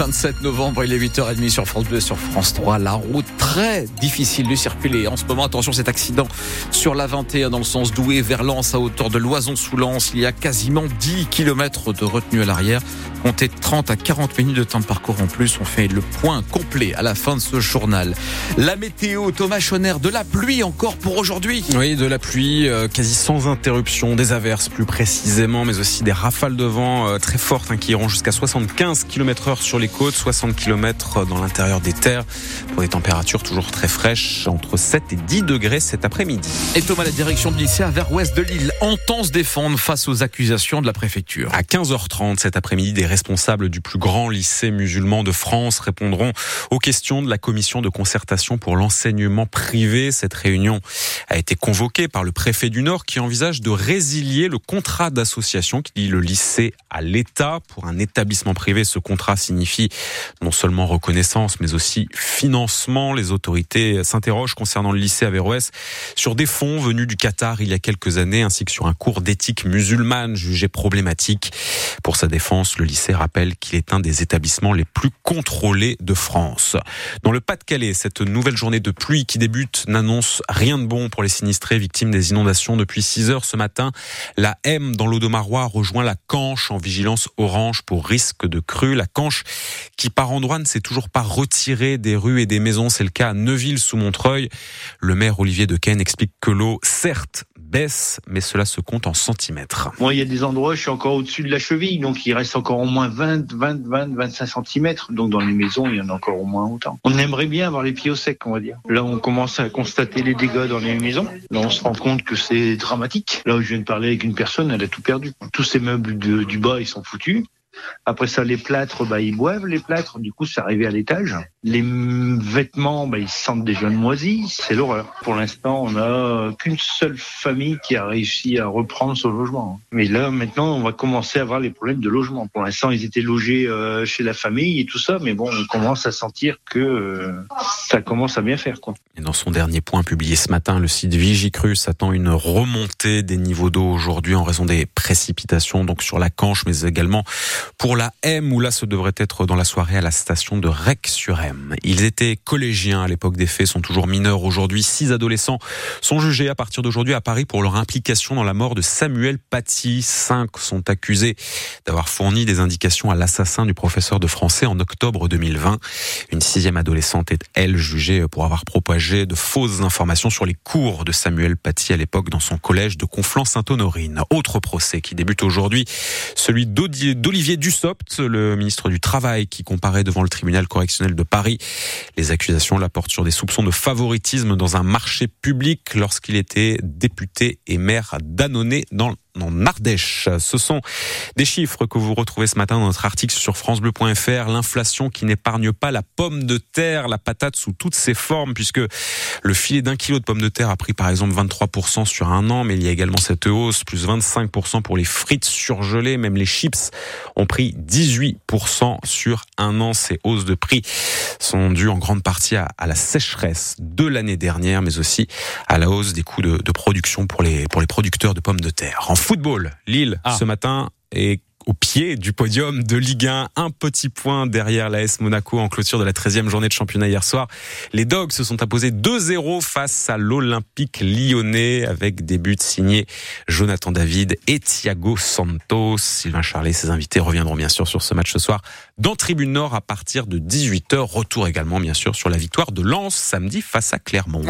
27 novembre, il est 8h30 sur France Bleu, sur France 3. La route très difficile de circuler. En ce moment, attention, cet accident sur la 21 dans le sens doué vers Lens à hauteur de Loison sous Lens. Il y a quasiment 10 km de retenue à l'arrière. Comptez 30 à 40 minutes de temps de parcours en plus. On fait le point complet à la fin de ce journal. La météo, Thomas Chonner, de la pluie encore pour aujourd'hui. Oui, de la pluie euh, quasi sans interruption, des averses plus précisément, mais aussi des rafales de vent euh, très fortes hein, qui iront jusqu'à 75 km heure sur les côtes, 60 km dans l'intérieur des terres, pour des températures toujours très fraîches, entre 7 et 10 degrés cet après-midi. Et Thomas, la direction de lycée vers ouest de Lille entend se défendre face aux accusations de la préfecture. À 15h30 cet après-midi, des responsables du plus grand lycée musulman de France répondront aux questions de la commission de concertation pour l'enseignement privé. Cette réunion a été convoquée par le préfet du Nord qui envisage de résilier le contrat d'association qui lie le lycée à l'État. Pour un établissement privé, ce contrat signifie non seulement reconnaissance, mais aussi financement. Les autorités s'interrogent concernant le lycée Averroès sur des fonds venus du Qatar il y a quelques années, ainsi que sur un cours d'éthique musulmane jugé problématique. Pour sa défense, le lycée rappelle qu'il est un des établissements les plus contrôlés de France. Dans le Pas-de-Calais, cette nouvelle journée de pluie qui débute n'annonce rien de bon pour les sinistrés victimes des inondations depuis 6 heures ce matin. La M dans l'Audomarois rejoint la Canche en vigilance orange pour risque de crue. La Canche qui par endroits ne s'est toujours pas retirée des rues et des maisons. C'est le cas à Neuville sous Montreuil. Le maire Olivier Dequesne explique que l'eau, certes, baisse, mais cela se compte en centimètres. Moi, il y a des endroits, je suis encore au-dessus de la cheville, donc il reste encore au moins 20, 20, 20, 25 centimètres. Donc dans les maisons, il y en a encore au moins autant. On aimerait bien avoir les pieds au sec, on va dire. Là, on commence à constater les dégâts dans les maisons. Là, on se rend compte que c'est dramatique. Là où je viens de parler avec une personne, elle a tout perdu. Tous ces meubles du bas, ils sont foutus. Après ça, les plâtres, bah, ils boivent les plâtres. Du coup, c'est arrivé à l'étage. Les vêtements, bah, ils sentent déjà moisis. C'est l'horreur. Pour l'instant, on n'a qu'une seule famille qui a réussi à reprendre son logement. Mais là, maintenant, on va commencer à avoir les problèmes de logement. Pour l'instant, ils étaient logés euh, chez la famille et tout ça. Mais bon, on commence à sentir que euh, ça commence à bien faire, quoi. Et dans son dernier point publié ce matin, le site Vigicru s'attend une remontée des niveaux d'eau aujourd'hui en raison des précipitations, donc sur la Canche, mais également pour la M, où là, ce devrait être dans la soirée à la station de Rec-sur-M. Ils étaient collégiens à l'époque des faits, sont toujours mineurs aujourd'hui. Six adolescents sont jugés à partir d'aujourd'hui à Paris pour leur implication dans la mort de Samuel Paty. Cinq sont accusés d'avoir fourni des indications à l'assassin du professeur de français en octobre 2020. Une sixième adolescente est, elle, jugée pour avoir propagé de fausses informations sur les cours de Samuel Paty à l'époque dans son collège de Conflans-Sainte-Honorine. Autre procès qui débute aujourd'hui, celui d'Olivier Dussopt, le ministre du Travail, qui comparait devant le tribunal correctionnel de Paris. Les accusations la portent sur des soupçons de favoritisme dans un marché public lorsqu'il était député et maire d'Annonay dans en Ardèche. Ce sont des chiffres que vous retrouvez ce matin dans notre article sur francebleu.fr. L'inflation qui n'épargne pas la pomme de terre, la patate sous toutes ses formes, puisque le filet d'un kilo de pommes de terre a pris par exemple 23% sur un an, mais il y a également cette hausse, plus 25% pour les frites surgelées, même les chips ont pris 18% sur un an. Ces hausses de prix sont dues en grande partie à, la sécheresse de l'année dernière, mais aussi à la hausse des coûts de, production pour les, pour les producteurs de pommes de terre. Football, Lille, ah. ce matin, est au pied du podium de Ligue 1, un petit point derrière l'AS Monaco en clôture de la 13e journée de championnat hier soir. Les Dogs se sont imposés 2-0 face à l'Olympique lyonnais avec des buts signés Jonathan David et Thiago Santos. Sylvain Charlet et ses invités reviendront bien sûr sur ce match ce soir dans Tribune Nord à partir de 18h. Retour également bien sûr sur la victoire de Lens samedi face à Clermont.